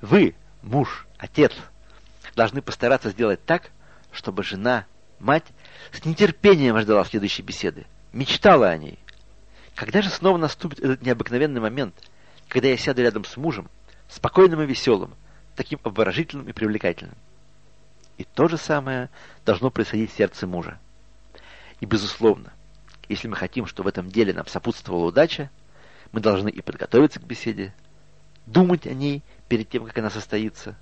Вы, муж, отец, должны постараться сделать так, чтобы жена, мать с нетерпением ждала следующей беседы, мечтала о ней. Когда же снова наступит этот необыкновенный момент, когда я сяду рядом с мужем, спокойным и веселым, таким обворожительным и привлекательным? И то же самое должно происходить в сердце мужа. И, безусловно, если мы хотим, чтобы в этом деле нам сопутствовала удача, мы должны и подготовиться к беседе, думать о ней перед тем, как она состоится.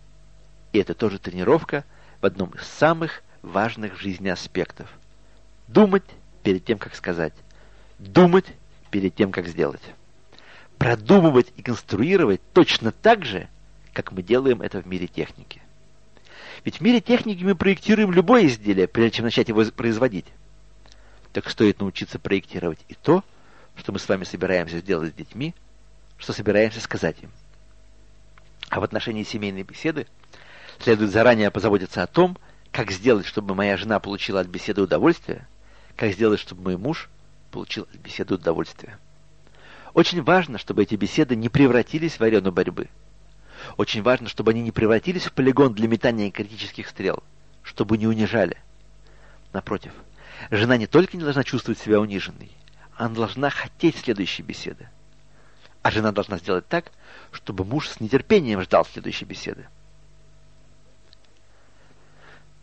И это тоже тренировка в одном из самых важных в жизни аспектов. Думать перед тем, как сказать. Думать перед тем, как сделать. Продумывать и конструировать точно так же, как мы делаем это в мире техники. Ведь в мире техники мы проектируем любое изделие, прежде чем начать его производить. Так стоит научиться проектировать и то, что мы с вами собираемся сделать с детьми, что собираемся сказать им. А в отношении семейной беседы следует заранее позаботиться о том, как сделать, чтобы моя жена получила от беседы удовольствие, как сделать, чтобы мой муж получил от беседы удовольствие. Очень важно, чтобы эти беседы не превратились в арену борьбы. Очень важно, чтобы они не превратились в полигон для метания критических стрел, чтобы не унижали. Напротив, жена не только не должна чувствовать себя униженной, она должна хотеть следующей беседы. А жена должна сделать так, чтобы муж с нетерпением ждал следующей беседы.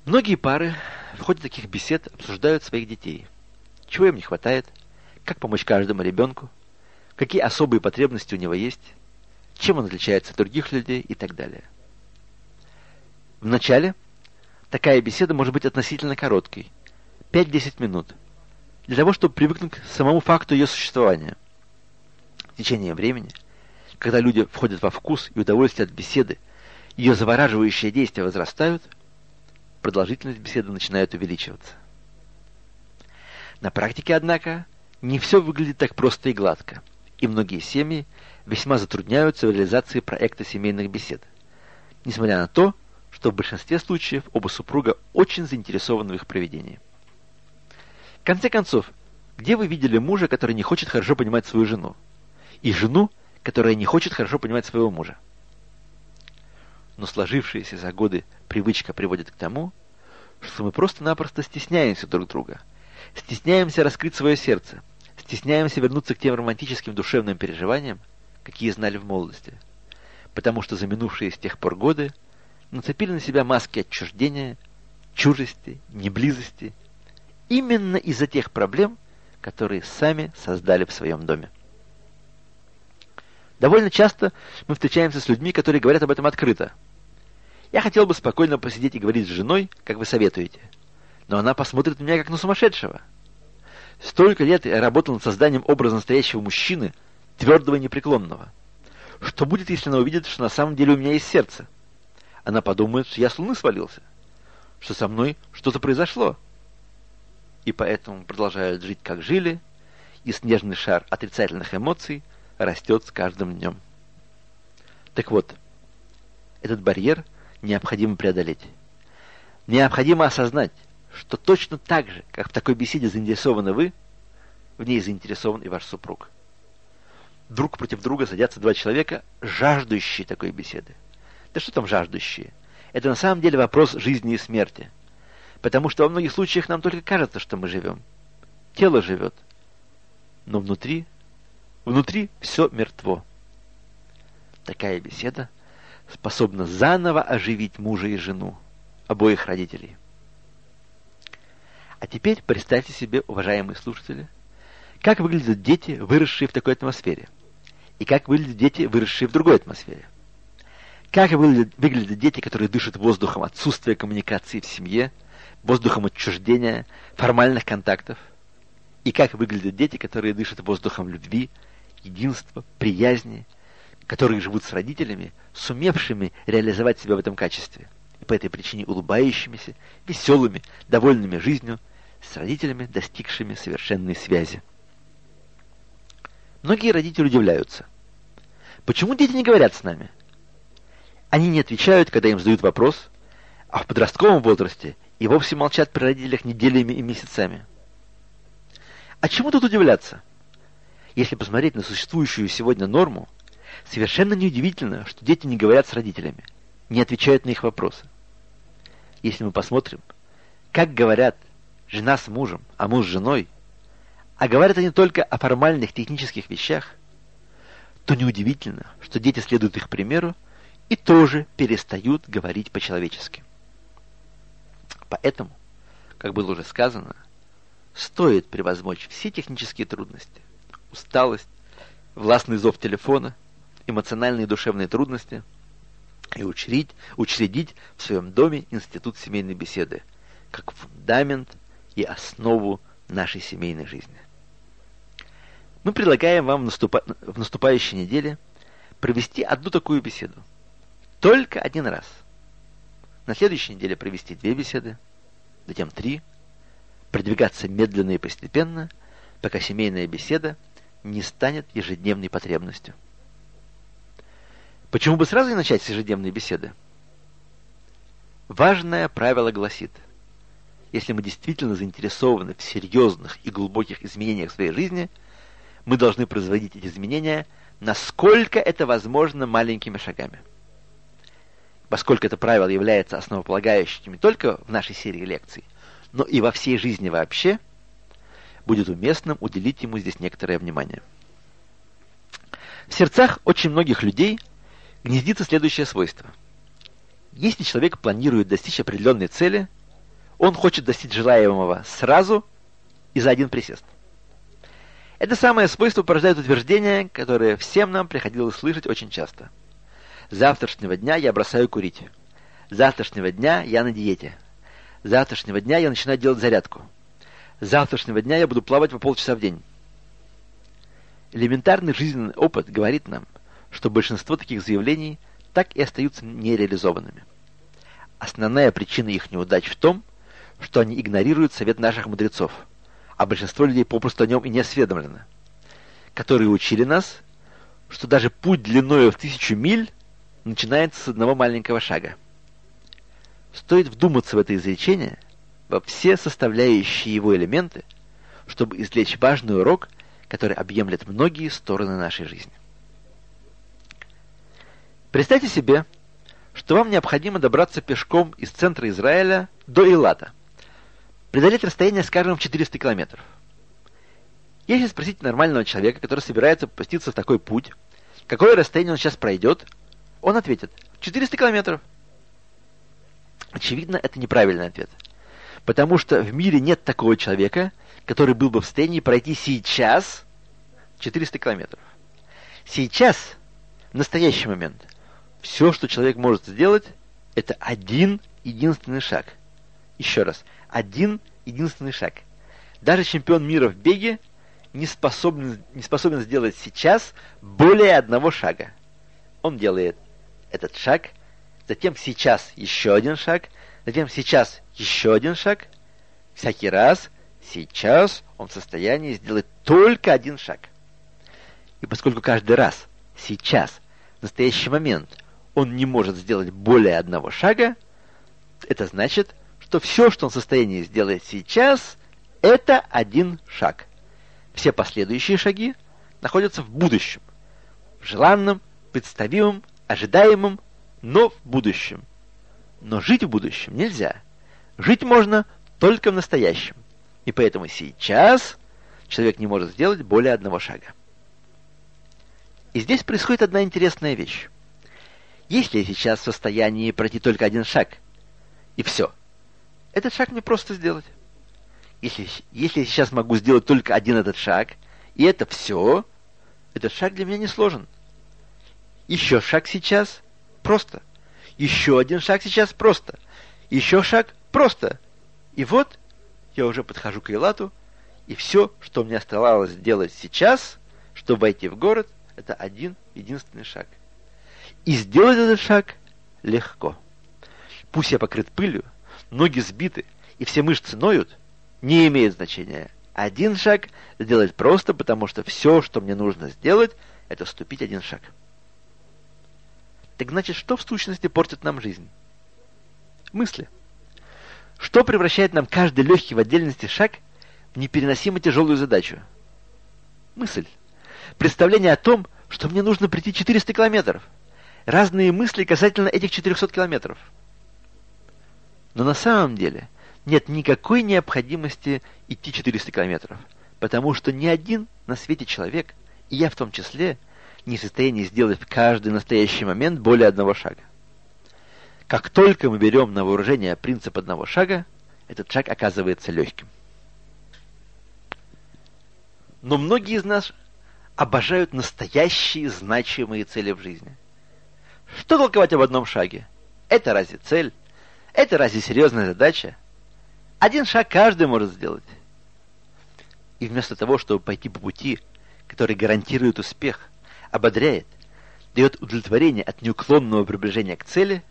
Многие пары в ходе таких бесед обсуждают своих детей. Чего им не хватает, как помочь каждому ребенку, какие особые потребности у него есть, чем он отличается от других людей и так далее. Вначале такая беседа может быть относительно короткой, 5-10 минут, для того, чтобы привыкнуть к самому факту ее существования. В течение времени, когда люди входят во вкус и удовольствие от беседы, ее завораживающие действия возрастают – продолжительность беседы начинает увеличиваться. На практике, однако, не все выглядит так просто и гладко, и многие семьи весьма затрудняются в реализации проекта семейных бесед, несмотря на то, что в большинстве случаев оба супруга очень заинтересованы в их проведении. В конце концов, где вы видели мужа, который не хочет хорошо понимать свою жену, и жену, которая не хочет хорошо понимать своего мужа? Но сложившаяся за годы привычка приводит к тому, что мы просто-напросто стесняемся друг друга, стесняемся раскрыть свое сердце, стесняемся вернуться к тем романтическим душевным переживаниям, какие знали в молодости, потому что за минувшие с тех пор годы нацепили на себя маски отчуждения, чужести, неблизости, именно из-за тех проблем, которые сами создали в своем доме. Довольно часто мы встречаемся с людьми, которые говорят об этом открыто – я хотел бы спокойно посидеть и говорить с женой, как вы советуете. Но она посмотрит на меня, как на сумасшедшего. Столько лет я работал над созданием образа настоящего мужчины, твердого и непреклонного. Что будет, если она увидит, что на самом деле у меня есть сердце? Она подумает, что я с луны свалился, что со мной что-то произошло. И поэтому продолжают жить, как жили, и снежный шар отрицательных эмоций растет с каждым днем. Так вот, этот барьер – необходимо преодолеть. Необходимо осознать, что точно так же, как в такой беседе заинтересованы вы, в ней заинтересован и ваш супруг. Друг против друга садятся два человека, жаждущие такой беседы. Да что там жаждущие? Это на самом деле вопрос жизни и смерти. Потому что во многих случаях нам только кажется, что мы живем. Тело живет. Но внутри, внутри все мертво. Такая беседа способна заново оживить мужа и жену, обоих родителей. А теперь представьте себе, уважаемые слушатели, как выглядят дети, выросшие в такой атмосфере, и как выглядят дети, выросшие в другой атмосфере. Как выглядят, выглядят дети, которые дышат воздухом отсутствия коммуникации в семье, воздухом отчуждения, формальных контактов, и как выглядят дети, которые дышат воздухом любви, единства, приязни, которые живут с родителями, сумевшими реализовать себя в этом качестве, и по этой причине улыбающимися, веселыми, довольными жизнью, с родителями, достигшими совершенной связи. Многие родители удивляются. Почему дети не говорят с нами? Они не отвечают, когда им задают вопрос, а в подростковом возрасте и вовсе молчат при родителях неделями и месяцами. А чему тут удивляться? Если посмотреть на существующую сегодня норму, совершенно неудивительно, что дети не говорят с родителями, не отвечают на их вопросы. Если мы посмотрим, как говорят жена с мужем, а муж с женой, а говорят они только о формальных технических вещах, то неудивительно, что дети следуют их примеру и тоже перестают говорить по-человечески. Поэтому, как было уже сказано, стоит превозмочь все технические трудности, усталость, властный зов телефона, эмоциональные и душевные трудности и учредить, учредить в своем доме институт семейной беседы как фундамент и основу нашей семейной жизни. Мы предлагаем вам в, наступа... в наступающей неделе провести одну такую беседу. Только один раз. На следующей неделе провести две беседы, затем три. Продвигаться медленно и постепенно, пока семейная беседа не станет ежедневной потребностью. Почему бы сразу не начать с ежедневной беседы? Важное правило гласит, если мы действительно заинтересованы в серьезных и глубоких изменениях в своей жизни – мы должны производить эти изменения, насколько это возможно маленькими шагами. Поскольку это правило является основополагающим не только в нашей серии лекций, но и во всей жизни вообще, будет уместным уделить ему здесь некоторое внимание. В сердцах очень многих людей гнездится следующее свойство. Если человек планирует достичь определенной цели, он хочет достичь желаемого сразу и за один присест. Это самое свойство порождает утверждение, которое всем нам приходилось слышать очень часто. завтрашнего дня я бросаю курить. завтрашнего дня я на диете. завтрашнего дня я начинаю делать зарядку. завтрашнего дня я буду плавать по полчаса в день. Элементарный жизненный опыт говорит нам, что большинство таких заявлений так и остаются нереализованными. Основная причина их неудач в том, что они игнорируют совет наших мудрецов – а большинство людей попросту о нем и не осведомлено, которые учили нас, что даже путь длиною в тысячу миль начинается с одного маленького шага. Стоит вдуматься в это изречение, во все составляющие его элементы, чтобы извлечь важный урок, который объемлет многие стороны нашей жизни. Представьте себе, что вам необходимо добраться пешком из центра Израиля до Илата – преодолеть расстояние, скажем, в 400 километров. Если спросить нормального человека, который собирается пуститься в такой путь, какое расстояние он сейчас пройдет, он ответит 400 километров. Очевидно, это неправильный ответ. Потому что в мире нет такого человека, который был бы в состоянии пройти сейчас 400 километров. Сейчас, в настоящий момент, все, что человек может сделать, это один единственный шаг. Еще раз – один единственный шаг. Даже чемпион мира в беге не способен, не способен сделать сейчас более одного шага. Он делает этот шаг, затем сейчас еще один шаг, затем сейчас еще один шаг. Всякий раз сейчас он в состоянии сделать только один шаг. И поскольку каждый раз, сейчас, в настоящий момент, он не может сделать более одного шага, это значит, что все, что он в состоянии сделать сейчас, это один шаг. Все последующие шаги находятся в будущем. В желанном, представимом, ожидаемом, но в будущем. Но жить в будущем нельзя. Жить можно только в настоящем. И поэтому сейчас человек не может сделать более одного шага. И здесь происходит одна интересная вещь. Если я сейчас в состоянии пройти только один шаг, и все – этот шаг мне просто сделать. Если, если я сейчас могу сделать только один этот шаг, и это все, этот шаг для меня не сложен. Еще шаг сейчас просто. Еще один шаг сейчас просто. Еще шаг просто. И вот я уже подхожу к Илату, и все, что мне оставалось сделать сейчас, чтобы войти в город, это один единственный шаг. И сделать этот шаг легко. пусть я покрыт пылью, ноги сбиты и все мышцы ноют, не имеет значения. Один шаг сделать просто, потому что все, что мне нужно сделать, это ступить один шаг. Так значит, что в сущности портит нам жизнь? Мысли. Что превращает нам каждый легкий в отдельности шаг в непереносимо тяжелую задачу? Мысль. Представление о том, что мне нужно прийти 400 километров. Разные мысли касательно этих 400 километров. Но на самом деле нет никакой необходимости идти 400 километров, потому что ни один на свете человек, и я в том числе, не в состоянии сделать в каждый настоящий момент более одного шага. Как только мы берем на вооружение принцип одного шага, этот шаг оказывается легким. Но многие из нас обожают настоящие значимые цели в жизни. Что толковать об одном шаге? Это разве цель? Это разве серьезная задача? Один шаг каждый может сделать. И вместо того, чтобы пойти по пути, который гарантирует успех, ободряет, дает удовлетворение от неуклонного приближения к цели,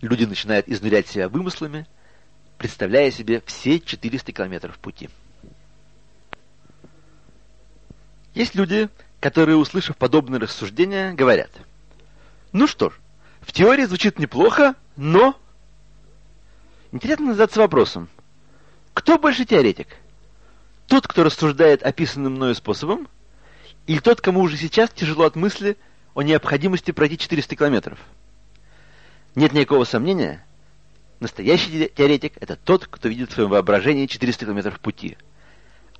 люди начинают изнурять себя вымыслами, представляя себе все 400 километров пути. Есть люди, которые, услышав подобные рассуждения, говорят, ну что ж, в теории звучит неплохо, но... Интересно задаться вопросом, кто больше теоретик? Тот, кто рассуждает описанным мною способом, или тот, кому уже сейчас тяжело от мысли о необходимости пройти 400 километров? Нет никакого сомнения, настоящий теоретик – это тот, кто видит в своем воображении 400 километров пути.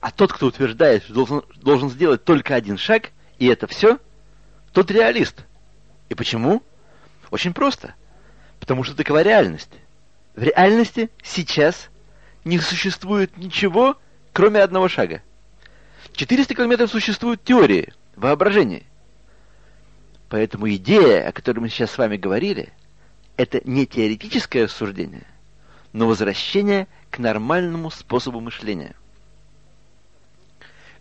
А тот, кто утверждает, что должен, должен сделать только один шаг, и это все, тот реалист. И почему? Очень просто. Потому что такова реальность. В реальности сейчас не существует ничего, кроме одного шага. 400 километров существуют теории, воображение. Поэтому идея, о которой мы сейчас с вами говорили, это не теоретическое рассуждение, но возвращение к нормальному способу мышления.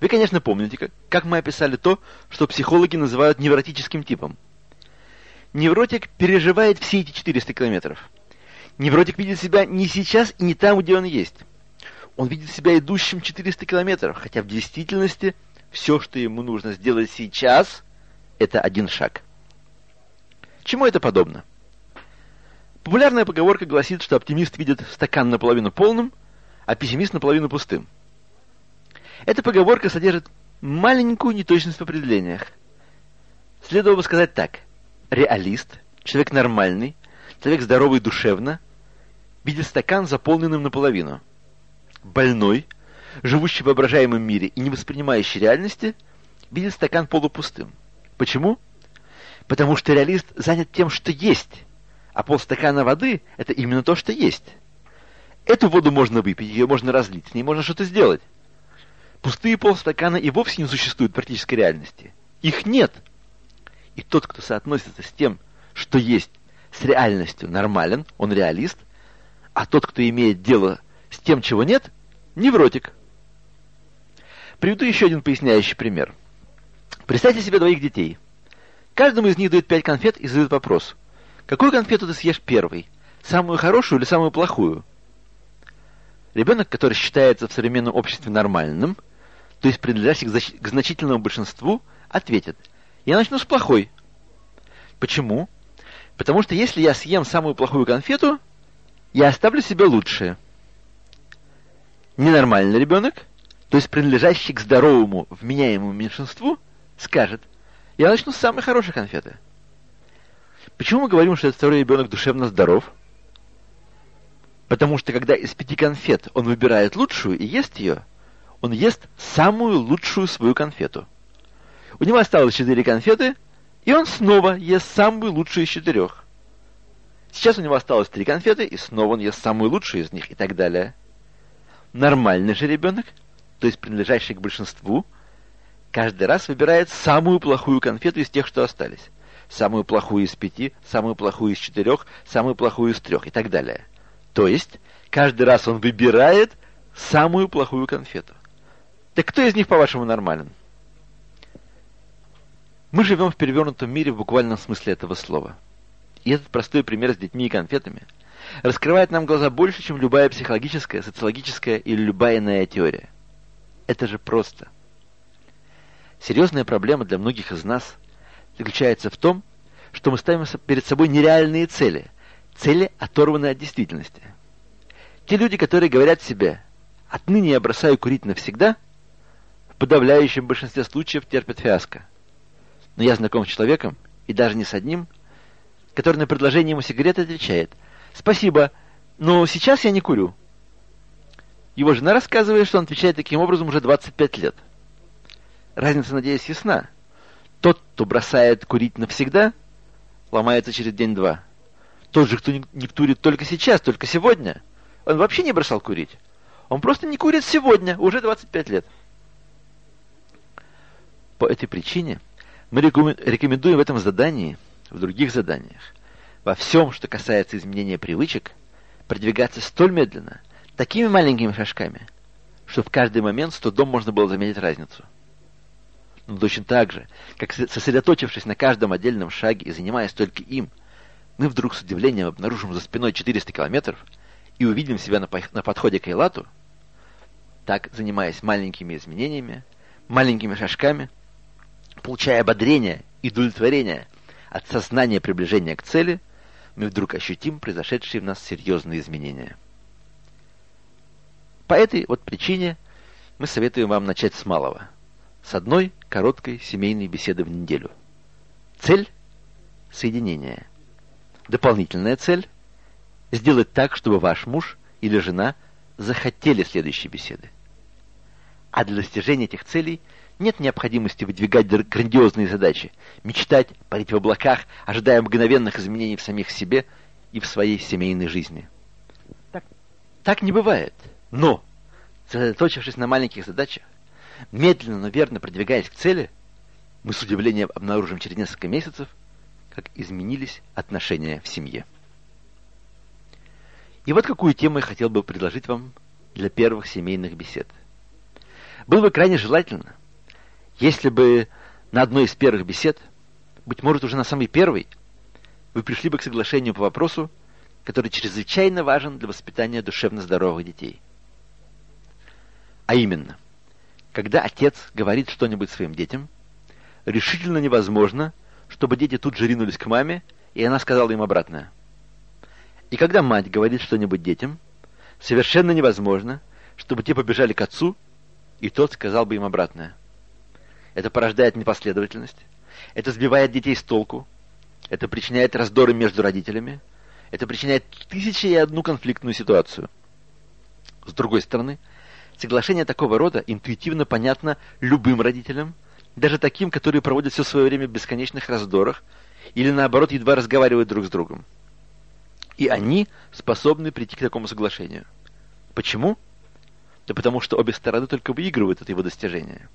Вы, конечно, помните, как, мы описали то, что психологи называют невротическим типом. Невротик переживает все эти 400 километров. Невротик видит себя не сейчас и не там, где он есть. Он видит себя идущим 400 километров, хотя в действительности все, что ему нужно сделать сейчас, это один шаг. Чему это подобно? Популярная поговорка гласит, что оптимист видит стакан наполовину полным, а пессимист наполовину пустым. Эта поговорка содержит маленькую неточность в определениях. Следовало бы сказать так. Реалист, человек нормальный, человек здоровый душевно, видит стакан заполненным наполовину. Больной, живущий в воображаемом мире и не воспринимающий реальности, видит стакан полупустым. Почему? Потому что реалист занят тем, что есть, а полстакана воды – это именно то, что есть. Эту воду можно выпить, ее можно разлить, с ней можно что-то сделать. Пустые полстакана и вовсе не существуют в практической реальности. Их нет. И тот, кто соотносится с тем, что есть, с реальностью нормален, он реалист, а тот, кто имеет дело с тем, чего нет, невротик. Приведу еще один поясняющий пример. Представьте себе двоих детей. Каждому из них дают пять конфет и задают вопрос. Какую конфету ты съешь первый? Самую хорошую или самую плохую? Ребенок, который считается в современном обществе нормальным, то есть принадлежащий к значительному большинству, ответит, я начну с плохой. Почему? Потому что если я съем самую плохую конфету, я оставлю себе лучшее. Ненормальный ребенок, то есть принадлежащий к здоровому, вменяемому меньшинству, скажет, я начну с самой хорошей конфеты. Почему мы говорим, что этот второй ребенок душевно здоров? Потому что когда из пяти конфет он выбирает лучшую и ест ее, он ест самую лучшую свою конфету. У него осталось четыре конфеты, и он снова ест самую лучшую из четырех. Сейчас у него осталось три конфеты, и снова он ест самую лучшую из них, и так далее. Нормальный же ребенок, то есть принадлежащий к большинству, каждый раз выбирает самую плохую конфету из тех, что остались. Самую плохую из пяти, самую плохую из четырех, самую плохую из трех, и так далее. То есть, каждый раз он выбирает самую плохую конфету. Так кто из них, по-вашему, нормален? Мы живем в перевернутом мире в буквальном смысле этого слова. И этот простой пример с детьми и конфетами раскрывает нам глаза больше, чем любая психологическая, социологическая или любая иная теория. Это же просто. Серьезная проблема для многих из нас заключается в том, что мы ставим перед собой нереальные цели, цели, оторванные от действительности. Те люди, которые говорят себе «отныне я бросаю курить навсегда», в подавляющем большинстве случаев терпят фиаско. Но я знаком с человеком, и даже не с одним, который на предложение ему сигареты отвечает «Спасибо, но сейчас я не курю». Его жена рассказывает, что он отвечает таким образом уже 25 лет. Разница, надеюсь, ясна. Тот, кто бросает курить навсегда, ломается через день-два. Тот же, кто не, курит только сейчас, только сегодня, он вообще не бросал курить. Он просто не курит сегодня, уже 25 лет. По этой причине мы рекомендуем в этом задании, в других заданиях, во всем, что касается изменения привычек, продвигаться столь медленно, такими маленькими шажками, что в каждый момент с трудом можно было заметить разницу. Но точно так же, как сосредоточившись на каждом отдельном шаге и занимаясь только им, мы вдруг с удивлением обнаружим за спиной 400 километров и увидим себя на, на подходе к Эйлату, так, занимаясь маленькими изменениями, маленькими шажками, получая ободрение и удовлетворение от сознания приближения к цели, мы вдруг ощутим произошедшие в нас серьезные изменения. По этой вот причине мы советуем вам начать с малого – с одной короткой семейной беседы в неделю. Цель – соединение. Дополнительная цель – сделать так, чтобы ваш муж или жена захотели следующей беседы. А для достижения этих целей нет необходимости выдвигать грандиозные задачи, мечтать, парить в облаках, ожидая мгновенных изменений в самих себе и в своей семейной жизни. Так, так не бывает. Но, сосредоточившись на маленьких задачах, медленно, но верно продвигаясь к цели, мы с удивлением обнаружим через несколько месяцев, как изменились отношения в семье. И вот какую тему я хотел бы предложить вам для первых семейных бесед. Было бы крайне желательно, если бы на одной из первых бесед, быть может уже на самой первой, вы пришли бы к соглашению по вопросу, который чрезвычайно важен для воспитания душевно здоровых детей. А именно, когда отец говорит что-нибудь своим детям, решительно невозможно, чтобы дети тут же ринулись к маме, и она сказала им обратное. И когда мать говорит что-нибудь детям, совершенно невозможно, чтобы те побежали к отцу, и тот сказал бы им обратное. Это порождает непоследовательность, это сбивает детей с толку, это причиняет раздоры между родителями, это причиняет тысячи и одну конфликтную ситуацию. С другой стороны, Соглашение такого рода интуитивно понятно любым родителям, даже таким, которые проводят все свое время в бесконечных раздорах или, наоборот, едва разговаривают друг с другом. И они способны прийти к такому соглашению. Почему? Да потому что обе стороны только выигрывают от его достижения.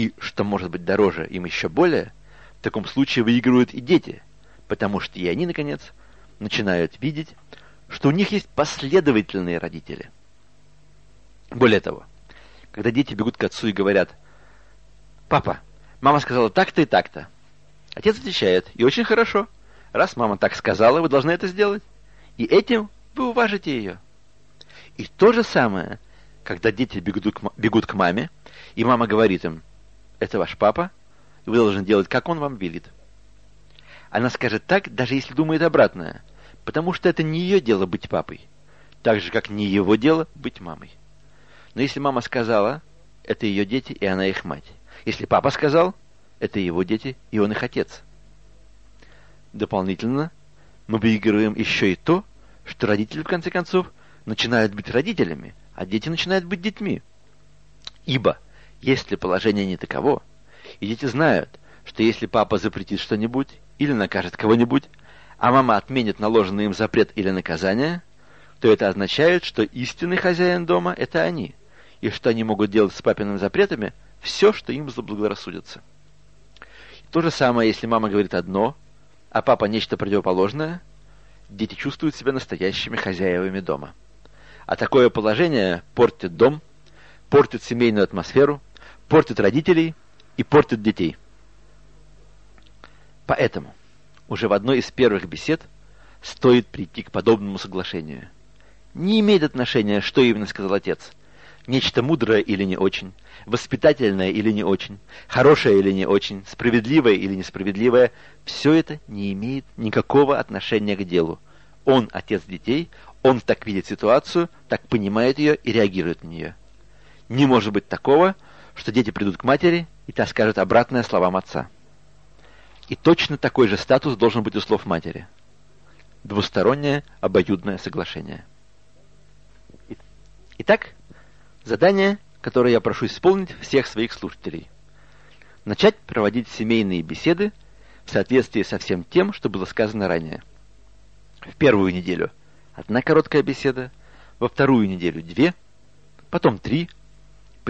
И, что может быть дороже им еще более, в таком случае выигрывают и дети, потому что и они, наконец, начинают видеть, что у них есть последовательные родители – более того, когда дети бегут к отцу и говорят, «Папа, мама сказала так-то и так-то», отец отвечает, «И очень хорошо. Раз мама так сказала, вы должны это сделать. И этим вы уважите ее». И то же самое, когда дети бегут к, бегут к маме, и мама говорит им, «Это ваш папа, и вы должны делать, как он вам велит». Она скажет так, даже если думает обратное, потому что это не ее дело быть папой, так же, как не его дело быть мамой. Но если мама сказала, это ее дети, и она их мать. Если папа сказал, это его дети, и он их отец. Дополнительно мы выигрываем еще и то, что родители, в конце концов, начинают быть родителями, а дети начинают быть детьми. Ибо, если положение не таково, и дети знают, что если папа запретит что-нибудь или накажет кого-нибудь, а мама отменит наложенный им запрет или наказание, то это означает, что истинный хозяин дома – это они – и что они могут делать с папиными запретами все, что им заблагорассудится. То же самое, если мама говорит одно, а папа нечто противоположное, дети чувствуют себя настоящими хозяевами дома. А такое положение портит дом, портит семейную атмосферу, портит родителей и портит детей. Поэтому уже в одной из первых бесед стоит прийти к подобному соглашению. Не имеет отношения, что именно сказал отец. Нечто мудрое или не очень, воспитательное или не очень, хорошее или не очень, справедливое или несправедливое, все это не имеет никакого отношения к делу. Он отец детей, он так видит ситуацию, так понимает ее и реагирует на нее. Не может быть такого, что дети придут к матери, и та скажет обратное словам отца. И точно такой же статус должен быть у слов матери. Двустороннее обоюдное соглашение. Итак, задание, которое я прошу исполнить всех своих слушателей. Начать проводить семейные беседы в соответствии со всем тем, что было сказано ранее. В первую неделю одна короткая беседа, во вторую неделю две, потом три,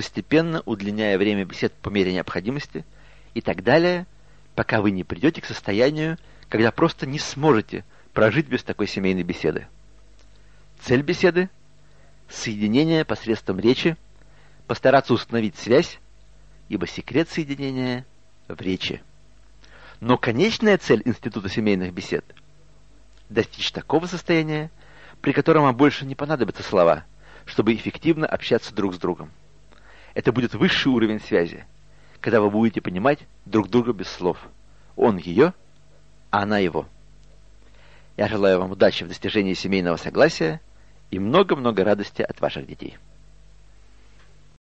постепенно удлиняя время бесед по мере необходимости и так далее, пока вы не придете к состоянию, когда просто не сможете прожить без такой семейной беседы. Цель беседы – соединение посредством речи, постараться установить связь, ибо секрет соединения в речи. Но конечная цель Института семейных бесед – достичь такого состояния, при котором вам больше не понадобятся слова, чтобы эффективно общаться друг с другом. Это будет высший уровень связи, когда вы будете понимать друг друга без слов. Он ее, а она его. Я желаю вам удачи в достижении семейного согласия и много-много радости от ваших детей.